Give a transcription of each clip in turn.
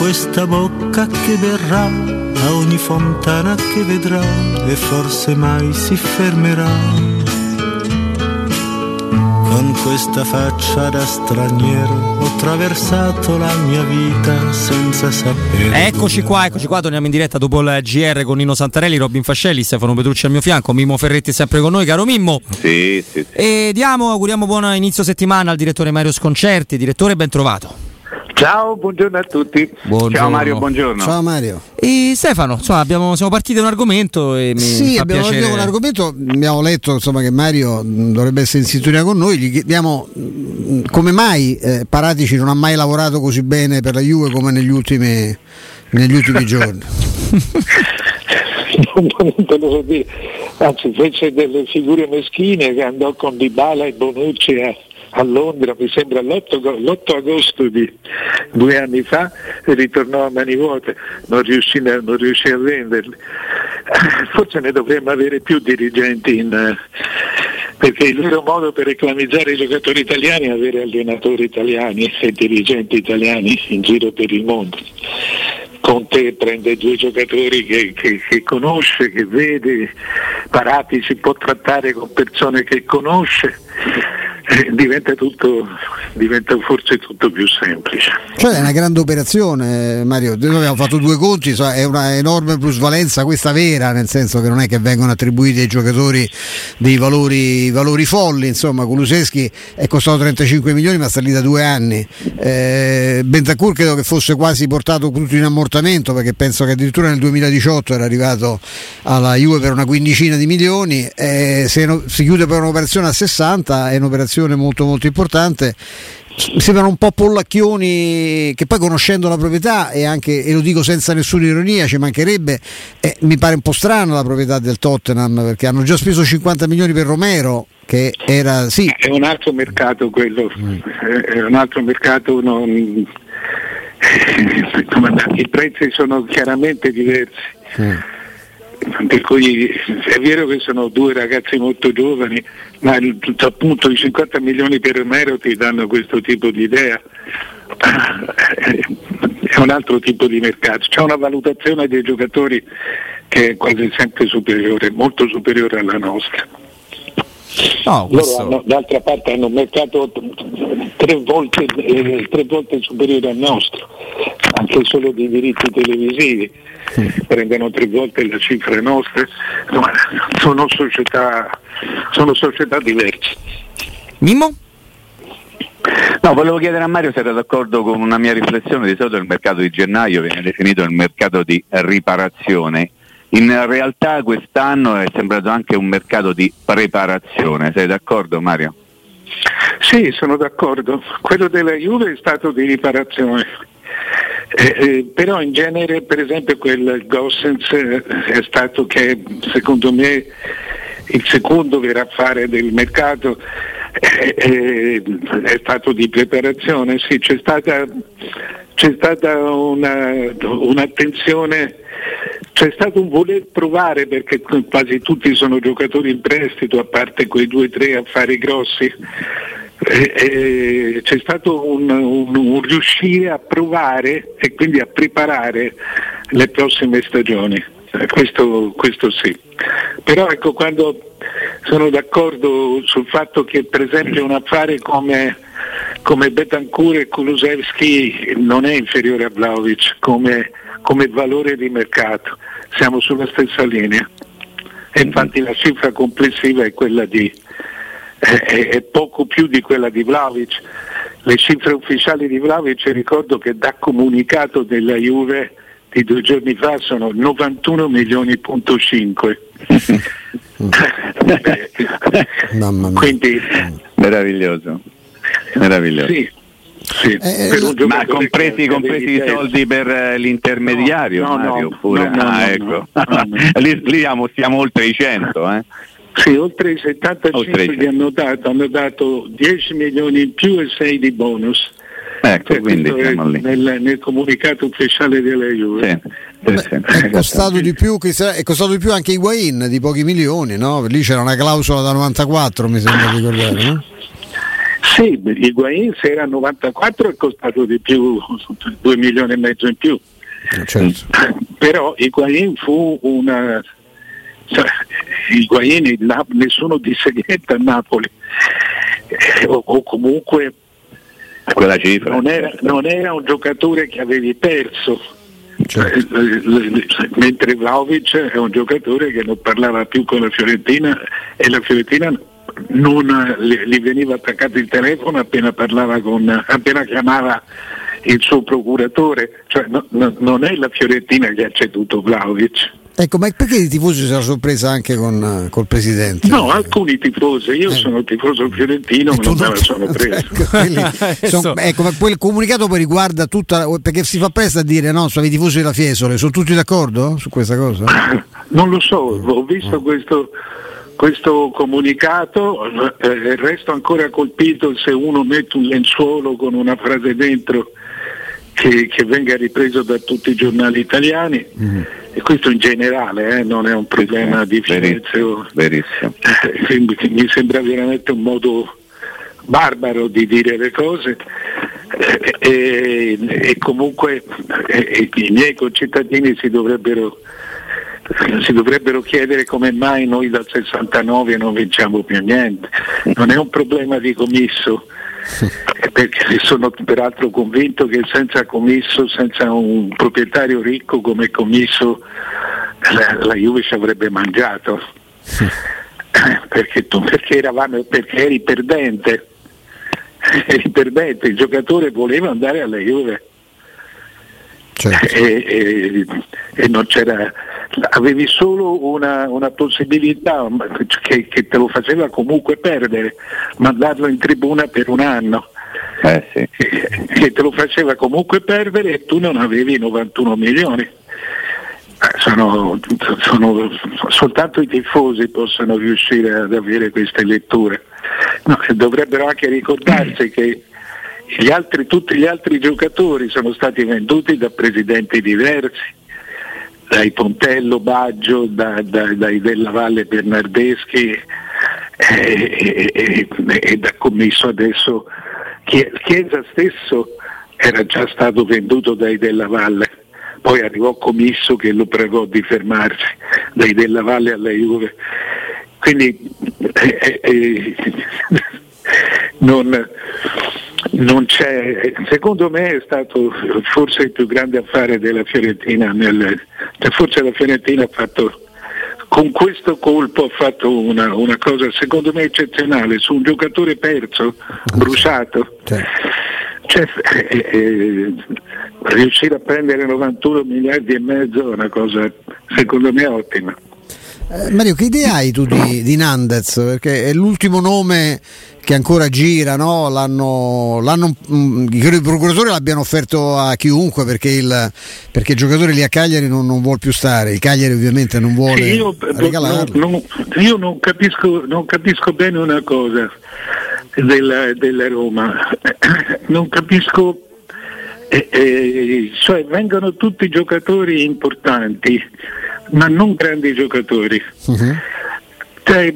questa bocca che verrà a ogni fontana che vedrà e forse mai si fermerà. Con questa faccia da straniero ho attraversato la mia vita senza sapere. Eccoci qua, eccoci qua, torniamo in diretta dopo il GR con Nino Santarelli, Robin Fascelli, Stefano Petrucci al mio fianco, Mimmo Ferretti sempre con noi, caro Mimmo. Sì, sì, sì. E diamo, auguriamo buon inizio settimana al direttore Mario Sconcerti. Direttore, ben trovato. Ciao, buongiorno a tutti. Buongiorno. Ciao Mario, buongiorno. Ciao Mario. E Stefano, insomma, abbiamo, siamo partiti da un argomento e mi Sì, fa abbiamo piacere. partito con un argomento, abbiamo letto insomma, che Mario mh, dovrebbe essere in sintonia con noi, gli chiediamo mh, come mai eh, Paratici non ha mai lavorato così bene per la Juve come negli ultimi, negli ultimi giorni. non te lo so dire, anzi fece delle figure meschine che andò con Dybala e Bonucci a, a Londra, mi sembra l'8, go- l'8 agosto di due anni fa e ritornò a mani vuote, non riuscì, non riuscì a venderli. Forse ne dovremmo avere più dirigenti in, perché il vero modo per reclamizzare i giocatori italiani è avere allenatori italiani e dirigenti italiani in giro per il mondo. Conte prende due giocatori che, che- che conosce, che vede, Parati si può trattare con persone che conosce, diventa, tutto, diventa forse tutto più semplice. Cioè è una grande operazione Mario, noi abbiamo fatto due conti, insomma, è una enorme plusvalenza, questa vera, nel senso che non è che vengono attribuiti ai giocatori dei valori, valori folli, insomma Kuluseschi è costato 35 milioni ma sta lì da due anni, eh, Bentancur credo che fosse quasi portato tutto in ammortamento perché penso che addirittura nel 2018 era arrivato alla Juve per una quindicina di milioni, eh, se no- si chiude per un'operazione a 60 è un'operazione molto molto importante. Mi sembrano un po' pollacchioni che poi conoscendo la proprietà e anche, e lo dico senza nessuna ironia, ci mancherebbe, eh, mi pare un po' strana la proprietà del Tottenham perché hanno già speso 50 milioni per Romero che era, sì, È un altro mercato quello, eh, è un altro mercato non... i prezzi sono chiaramente diversi. Per cui è vero che sono due ragazzi molto giovani, ma appunto i 50 milioni per Romero ti danno questo tipo di idea. È un altro tipo di mercato, c'è una valutazione dei giocatori che è quasi sempre superiore, molto superiore alla nostra. No, Loro questo- hanno, d'altra parte hanno un mercato tre volte, eh, tre volte superiore al nostro, anche solo di diritti televisivi, prendono tre volte la cifra nostra, insomma, sono società, sono società diverse. Mimmo? No, volevo chiedere a Mario se era d'accordo con una mia riflessione, di solito il mercato di gennaio viene definito il mercato di riparazione. In realtà quest'anno è sembrato anche un mercato di preparazione, sei d'accordo Mario? Sì, sono d'accordo. Quello della Juve è stato di riparazione. Eh, eh, però in genere, per esempio, quel Gossens eh, è stato che secondo me il secondo vero affare del mercato eh, eh, è stato di preparazione. Sì, c'è stata, c'è stata una- un'attenzione, c'è stato un voler provare perché quasi tutti sono giocatori in prestito, a parte quei due o tre affari grossi. Eh, eh, c'è stato un, un- un riuscire a provare e quindi a preparare le prossime stagioni. Eh, questo, questo sì. Però ecco quando sono d'accordo sul fatto che per esempio un affare come, come Betancourt e Kulusevski non è inferiore a Vlaovic come, come valore di mercato, siamo sulla stessa linea. E infatti la cifra complessiva è quella di è, poco più di quella di Vlaovic. Le cifre ufficiali di Vlaovic ricordo che da comunicato della Juve di due giorni fa sono 91 milioni punto 5. mamma mia. Quindi Meraviglioso, meraviglioso. sì, Sì. Eh, ma compresi, compresi i soldi per eh, l'intermediario, no, no, Mario, oppure? No, ah, ecco. lì, lì stiamo oltre i 100, eh? Sì, oltre i 75 oltre che hanno dato, hanno dato 10 milioni in più e 6 di bonus. Ecco, cioè, quindi nel, nel, comunicato ufficiale della Juve. Sì. Beh, è, costato di più, è costato di più anche Higuain di pochi milioni, no? Lì c'era una clausola da 94, mi sembra di ricordare, no? Sì, Higuain se era 94 è costato di più, 2 milioni e mezzo in più. Eh, certo. Però Higuain fu una... Cioè, Higuain nessuno disse niente a Napoli, eh, o, o comunque quella cifra. Non era, non era, un giocatore che avevi perso. Certo. Eh, mentre Vlaovic è un giocatore che non parlava più con la Fiorentina e la Fiorentina non gli veniva attaccato il telefono appena, con, appena chiamava il suo procuratore, cioè no, no, non è la Fiorentina che ha ceduto Vlaovic. Ecco, ma perché i tifosi si sono sorpresa anche con col presidente? No, alcuni tifosi, io eh. sono tifoso fiorentino, ma non me la sono preso. Ecco, quelli, son, ecco, ma quel comunicato poi riguarda tutta perché si fa presto a dire no, sono i tifosi della Fiesole, sono tutti d'accordo su questa cosa? non lo so, ho visto oh. questo questo comunicato eh, resto ancora colpito se uno mette un lenzuolo con una frase dentro che, che venga ripreso da tutti i giornali italiani mm. e questo in generale eh, non è un problema di Firenze verissimo. Eh, mi sembra veramente un modo barbaro di dire le cose eh, e, e, comunque eh, i miei concittadini si dovrebbero si dovrebbero chiedere come mai noi dal 69 non vinciamo più niente. Non è un problema di commisso, perché sono peraltro convinto che senza commisso, senza un proprietario ricco come commisso, la, la Juve ci avrebbe mangiato. Perché, tu, perché, eravamo, perché eri perdente. eri perdente, il giocatore voleva andare alla Juve. Certo. E, e, e, non c'era avevi solo una, una possibilità che, che, te lo faceva comunque perdere, mandarlo in tribuna per un anno. Eh sì. che, che te lo faceva comunque perdere e tu non avevi 91 milioni. Eh, sono, sono, soltanto i tifosi possono riuscire ad avere queste letture. No, dovrebbero anche ricordarsi che gli altri, tutti gli altri giocatori sono stati venduti da presidenti diversi dai Pontello, Baggio, da, da, dai Della Valle Bernardeschi e, e, e, da commesso adesso Chiesa stesso era già stato venduto dai Della Valle, poi arrivò Commisso che lo pregò di fermarsi dai Della Valle alla Juve. Quindi eh, eh, non, non c'è, secondo me è stato forse il più grande affare della Fiorentina, nel, cioè forse la Fiorentina ha fatto, con questo colpo ha fatto una, una, cosa secondo me eccezionale su un giocatore perso, bruciato. Cioè, eh, eh, riuscire a prendere 91 miliardi e mezzo è una cosa secondo me ottima. Eh, Mario, che idea hai tu di, di, Nandez? Perché è l'ultimo nome che ancora gira, no? l'hanno, l'hanno, mm, credo i procuratori l'abbiano offerto a chiunque perché il, perché il giocatore lì a Cagliari non, non vuole più stare, il Cagliari ovviamente non vuole sì, io, regalarlo. Non, non, io non capisco, non capisco bene una cosa della, della Roma, non capisco eh, eh, cioè vengono tutti giocatori importanti ma non grandi giocatori. Uh-huh. Cioè,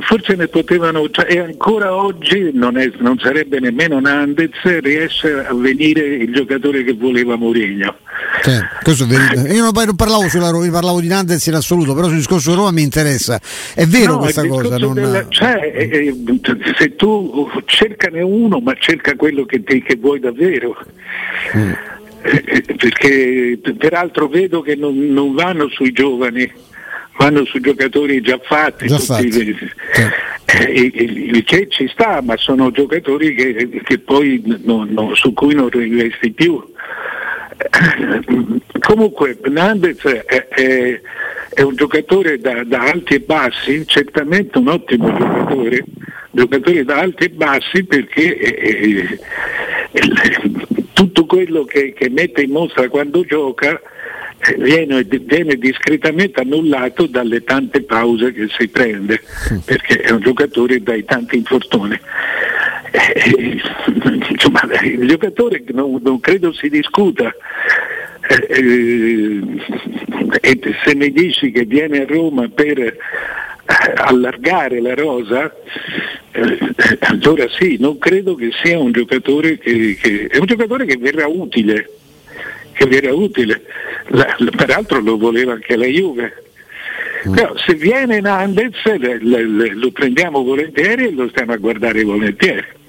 forse ne potevano, cioè, e ancora oggi non, è, non, sarebbe nemmeno Nandez, riesce a venire il giocatore che voleva Mourinho. Certo, io non parlavo, sulla, parlavo di Nandez in assoluto, però sul discorso Roma mi interessa. È vero no, questa cosa? Non... Della, cioè, eh, se tu cercane uno, ma cerca quello che, ti, che vuoi davvero. Mm eh, perché peraltro vedo che non, non, vanno sui giovani, vanno sui giocatori già fatti, già fatti. Eh, che ci sta, ma sono giocatori che, che poi non, su cui non investi più. Comunque Nandez è, è, è un giocatore da, da, alti e bassi, certamente un ottimo giocatore, giocatore da alti e bassi perché eh, tutto quello che, che mette in mostra quando gioca eh, viene, viene, discretamente annullato dalle tante pause che si prende, perché è un giocatore dai tanti infortuni. Eh, insomma, il giocatore non, non credo si discuta. Eh, eh, se mi dici che viene a Roma per eh, allargare la rosa, eh, allora sì, non credo che sia un giocatore che, che è un giocatore che verrà utile, che verrà utile. La, peraltro lo voleva anche la Juve. Mm. Però se viene Nandez lo prendiamo volentieri e lo stiamo a guardare volentieri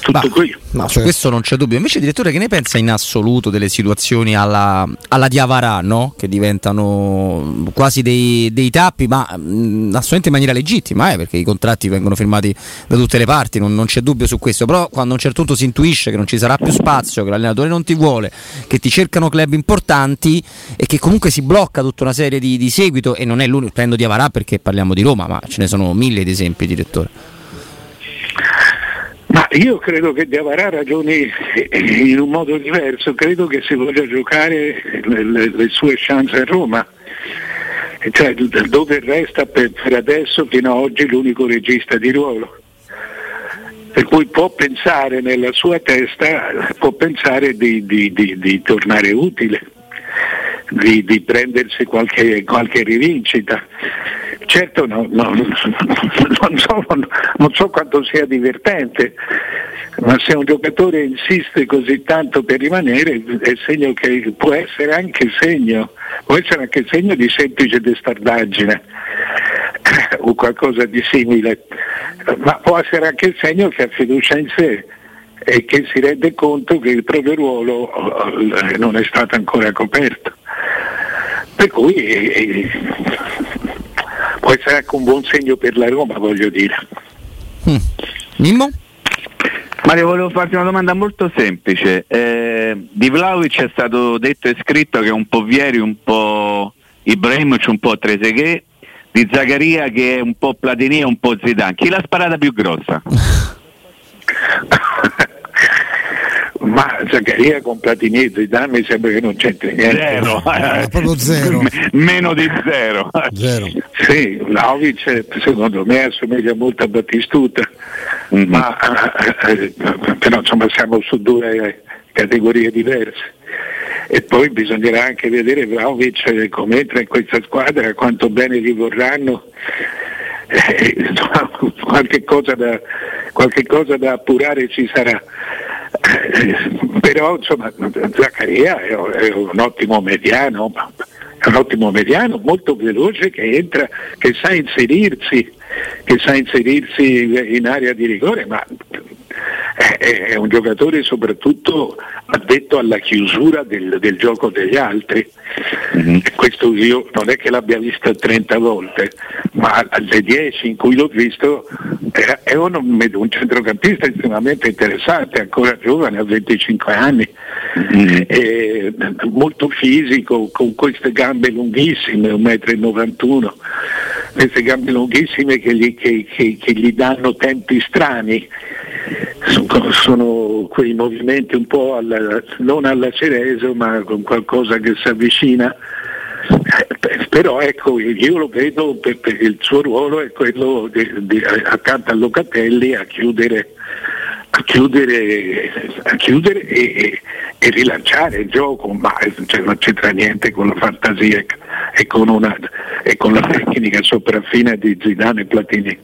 tutto qui. Ma su questo non c'è dubbio. Invece, direttore, che ne pensa in assoluto delle situazioni alla, alla Diavarà, no? che diventano quasi dei, dei tappi, ma mh, mm, assolutamente in maniera legittima, eh? perché i contratti vengono firmati da tutte le parti, non, non, c'è dubbio su questo. Però quando a un certo punto si intuisce che non ci sarà più spazio, che l'allenatore non ti vuole, che ti cercano club importanti e che comunque si blocca tutta una serie di, di seguito, e non è l'unico, prendo Diavarà perché parliamo di Roma, ma ce ne sono mille di esempi, direttore. Ma io credo che Diavarà ragioni in un modo diverso, credo che si voglia giocare le, le, le sue chance a Roma, cioè dove resta per, per adesso fino ad oggi l'unico regista di ruolo. Per cui può pensare nella sua testa, può pensare di, di, di, di tornare utile, di, prendersi qualche, qualche rivincita. Certo no, no, non, so, non, so, quanto sia divertente, ma se un giocatore insiste così tanto per rimanere che può essere anche segno, può essere anche segno di semplice testardaggine o qualcosa di simile, ma può essere anche segno che ha fiducia in sé e che si rende conto che il proprio ruolo eh, non è stato ancora coperto. Per cui eh, può essere anche un buon segno per la Roma, voglio dire. Mm. Mimmo? Mario, volevo farti una domanda molto semplice. Eh, di Vlaovic è stato detto e scritto che è un po' Vieri, un po' Ibrahimovic, un po' Trezeguet, di Zaccaria che è un po' Platini e un po' Zidane. Chi l'ha sparata più grossa? ma Zaccaria con Platini e Zidane mi sembra che non c'entri niente. Zero, eh, proprio zero. meno di zero. zero. Sì, Vlaovic secondo me assomiglia molto a Battistuta, mm-hmm. ma eh, eh, però insomma siamo su due categorie diverse. E poi bisognerà anche vedere Vlaovic come entra in questa squadra, quanto bene gli vorranno. Eh, qualche, cosa da, qualche cosa da appurare ci sarà. Però insomma Zaccaria è, un ottimo mediano, un ottimo mediano molto veloce che entra, che sa inserirsi, che sa inserirsi in area di rigore, ma è un giocatore soprattutto addetto alla chiusura del, del gioco degli altri. Mm-hmm. Questo io non è che l'abbia visto 30 volte, ma alle 10 in cui l'ho visto è, è un, un, centrocampista estremamente interessante, ancora giovane, ha 25 anni, mm-hmm. molto fisico, con queste gambe lunghissime, 1,91 m, queste gambe lunghissime che gli, che, che, che gli danno tempi strani sono quei movimenti un po' alla, non alla Cereso ma con qualcosa che si avvicina. Eh, però ecco io lo vedo perché il suo ruolo è quello di, di, accanto a Locatelli a chiudere, a chiudere, a chiudere e, e, rilanciare il gioco ma cioè, non c'entra niente con la fantasia e con, una, e con la tecnica sopraffina di Zidane e Platini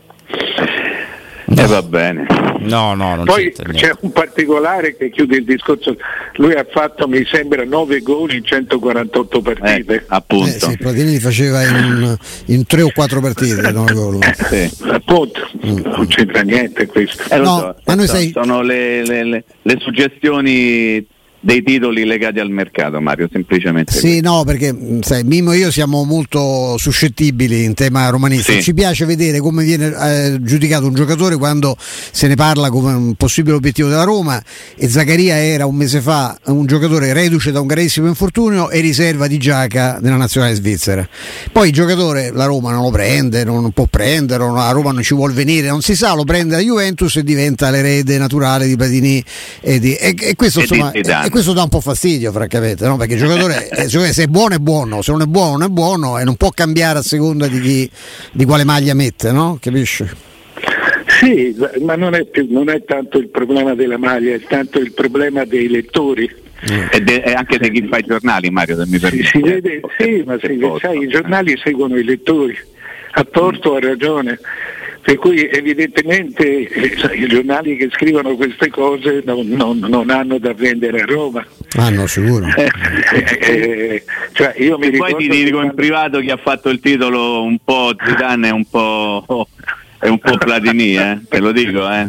No. E eh, va bene. No, no, non Poi c'è un particolare che chiude il discorso. Lui ha fatto, mi sembra, 9 gol in 148 partite. Eh, appunto. Eh, sì, Platini faceva in, in 3 o 4 partite, 9 gol. Eh, sì. Appunto, mm. non c'entra niente questo. Eh, no, so, ma noi sei... Sono le, le, le, le suggestioni dei titoli legati al mercato, Mario, semplicemente. Sì, no, perché sai, Mimo e io siamo molto suscettibili in tema romanista. Sì. Ci piace vedere come viene eh, giudicato un giocatore quando se ne parla come un possibile obiettivo della Roma e Zaccaria era un mese fa un giocatore reduce da un gravissimo infortunio e riserva di Giaca nella nazionale svizzera. Poi il giocatore la Roma non lo prende, non può prenderlo, la Roma non ci vuole venire, non si sa, lo prende la Juventus e diventa l'erede naturale di Platini e, di, e, e questo e insomma, e questo dà un po' fastidio, francamente, no? perché il giocatore, eh, se è buono è buono, se non è buono non è buono e non può cambiare a seconda di, chi, di quale maglia mette, no? Capisci? Sì, ma non è, più, non è tanto il problema della maglia, è tanto il problema dei lettori. E, de, e, anche di chi fa i giornali, Mario, se mi permette. Si vede, sì, ma si, sai, i giornali seguono i lettori, a torto o a ragione. Per cui evidentemente eh, i giornali che scrivono queste cose non, non, non hanno da vendere a Roma. Ah no, sicuro. Eh, eh, cioè io mi e poi ti dico in privato chi ha fatto il titolo un po' Zidane e un po' è un po' Platini, eh? te lo dico. Eh?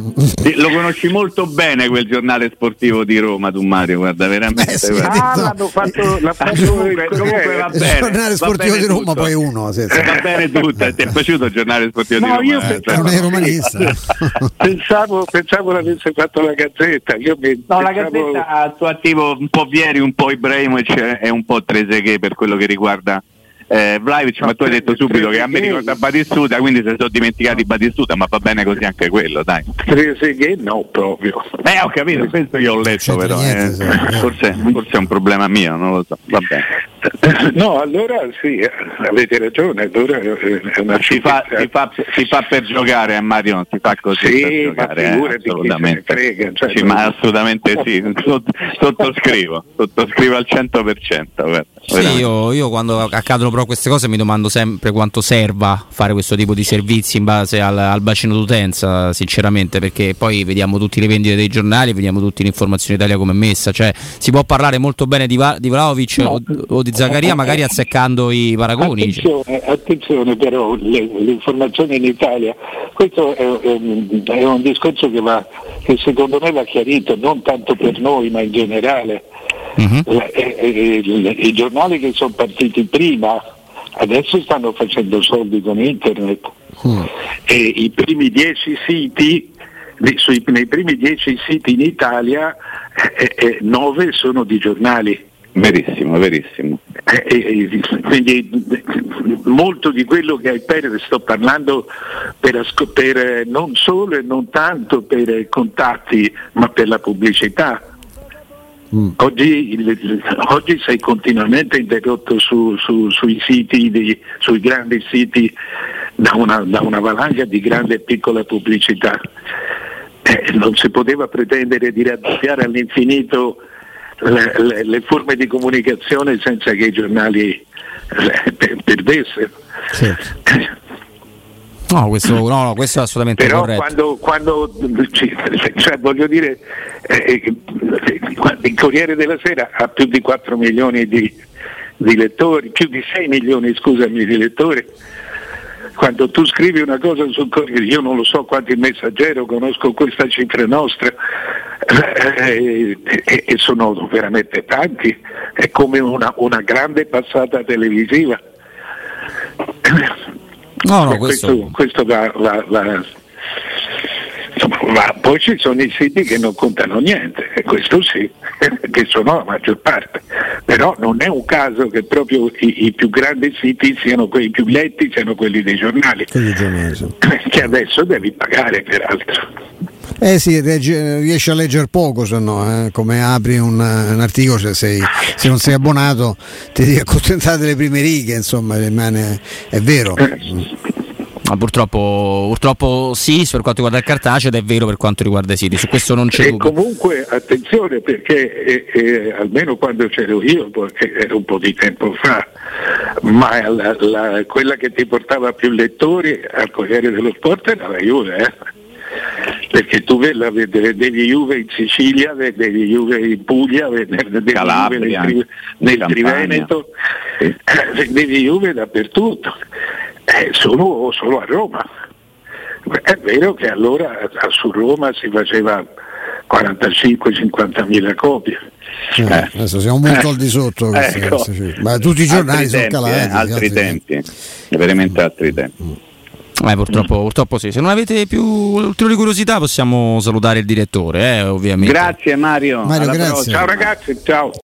Lo conosci molto bene quel giornale sportivo di Roma, tu Mario, guarda, veramente. Eh sì, guarda. Ah, l'hanno fatto, l'ha fatto comunque, comunque va bene. Il giornale sportivo di Roma, tutto. poi uno. Sì, sì. Va bene tutto, ti è piaciuto il giornale sportivo no, di Roma? Io eh? pensavo, non è romanista. pensavo, pensavo l'avesse fatto la Gazzetta. Io mi, no, pensavo... la Gazzetta ha il suo attivo un po' Vieri, un po' Ibrahimovic e un po' Trezeguet per quello che riguarda eh, Vlaivic, ma tu hai detto subito che a me ricorda Batistuta, quindi se sono dimenticati Batistuta, ma va bene così anche quello, dai. Trezeguet no proprio. Eh, ho capito, penso che ho letto però, eh. forse, forse, è un problema mio, non lo so, va bene. No, allora sì, avete ragione, allora è una si fa, si, fa, si fa per giocare, eh, Mario, non si fa così sì, per giocare, eh, assolutamente. Frega, cioè, sì, ma assolutamente sì, sottoscrivo, sottoscrivo al 100%. Sì, io, io, quando accadono però queste cose mi domando sempre quanto serva fare questo tipo di servizi in base al, al bacino d'utenza, sinceramente, perché poi vediamo tutti le vendite dei giornali, vediamo tutti l'informazione Italia come è messa, cioè si può parlare molto bene di, di Vlaovic no. o, o, di Zaccaria magari azzeccando i paragoni. Attenzione, attenzione però, le, l'informazione in Italia, questo è, è, è un discorso che, va, che secondo me va chiarito, non tanto per noi ma in generale Uh-huh. I giornali che sono partiti prima adesso stanno facendo soldi con internet uh e i primi dieci siti sui, nei primi dieci siti in Italia eh, eh, nove sono di giornali Verissimo, verissimo. Eh, eh, quindi molto di quello che hai perso, sto parlando per, per, non solo e non tanto per contatti, ma per la pubblicità. Mm. Oggi, il, oggi, sei continuamente interrotto su, su, sui siti, di, sui grandi siti da una, da una, valanga di grande e piccola pubblicità. Eh, non si poteva pretendere di raddoppiare all'infinito le, le, le, forme di comunicazione senza che i giornali eh, perdessero. Certo. No, questo, no, no, questo è assolutamente Però corretto. Quando, quando cioè, voglio dire, eh, eh il Corriere della Sera ha più di 4 milioni di, di lettori, più di 6 milioni scusami, di lettori. Quando tu scrivi una cosa sul Corriere, io non lo so quanti il messaggero, conosco questa cifra nostra, eh, eh, e sono veramente tanti, è come una, una grande passata televisiva. No, no, questo... questo, questo va, va, va ma poi ci sono i siti che non contano niente, e questo sì, che sono la maggior parte. Però non è un caso che proprio i, i più grandi siti siano quelli più letti, siano quelli dei giornali. Che adesso devi pagare peraltro. Eh sì, riesci a leggere poco se no, eh? come apri un, un articolo se, sei, se, non sei abbonato ti devi accontentare delle prime righe, insomma, rimane, è vero. Ma purtroppo, purtroppo, sì, per quanto riguarda il cartaceo ed è vero per quanto riguarda i siti, su questo non c'è e comunque attenzione perché eh, eh, almeno quando c'ero io, perché era un po' di tempo fa, ma la, la, quella che ti portava più lettori al Corriere dello Sport era la Juve. Eh? Perché tu vedevi Juve in Sicilia, vedevi Juve in Puglia, vedevi Calabria, Juve nel, nel Triveneto, sì. vedevi Juve dappertutto, eh, solo, solo, a Roma. È vero che allora su Roma si faceva 45-50 mila copie. Eh, adesso siamo molto al di sotto Ecco. ma tutti i giornali Altri sono tempi, calati eh, altri tempi. tempi, veramente altri tempi. Eh, purtroppo, purtroppo sì. Se non avete più ulteriori curiosità, possiamo salutare il direttore, eh, ovviamente. Grazie Mario. Mario, grazie. Ciao ragazzi, ciao.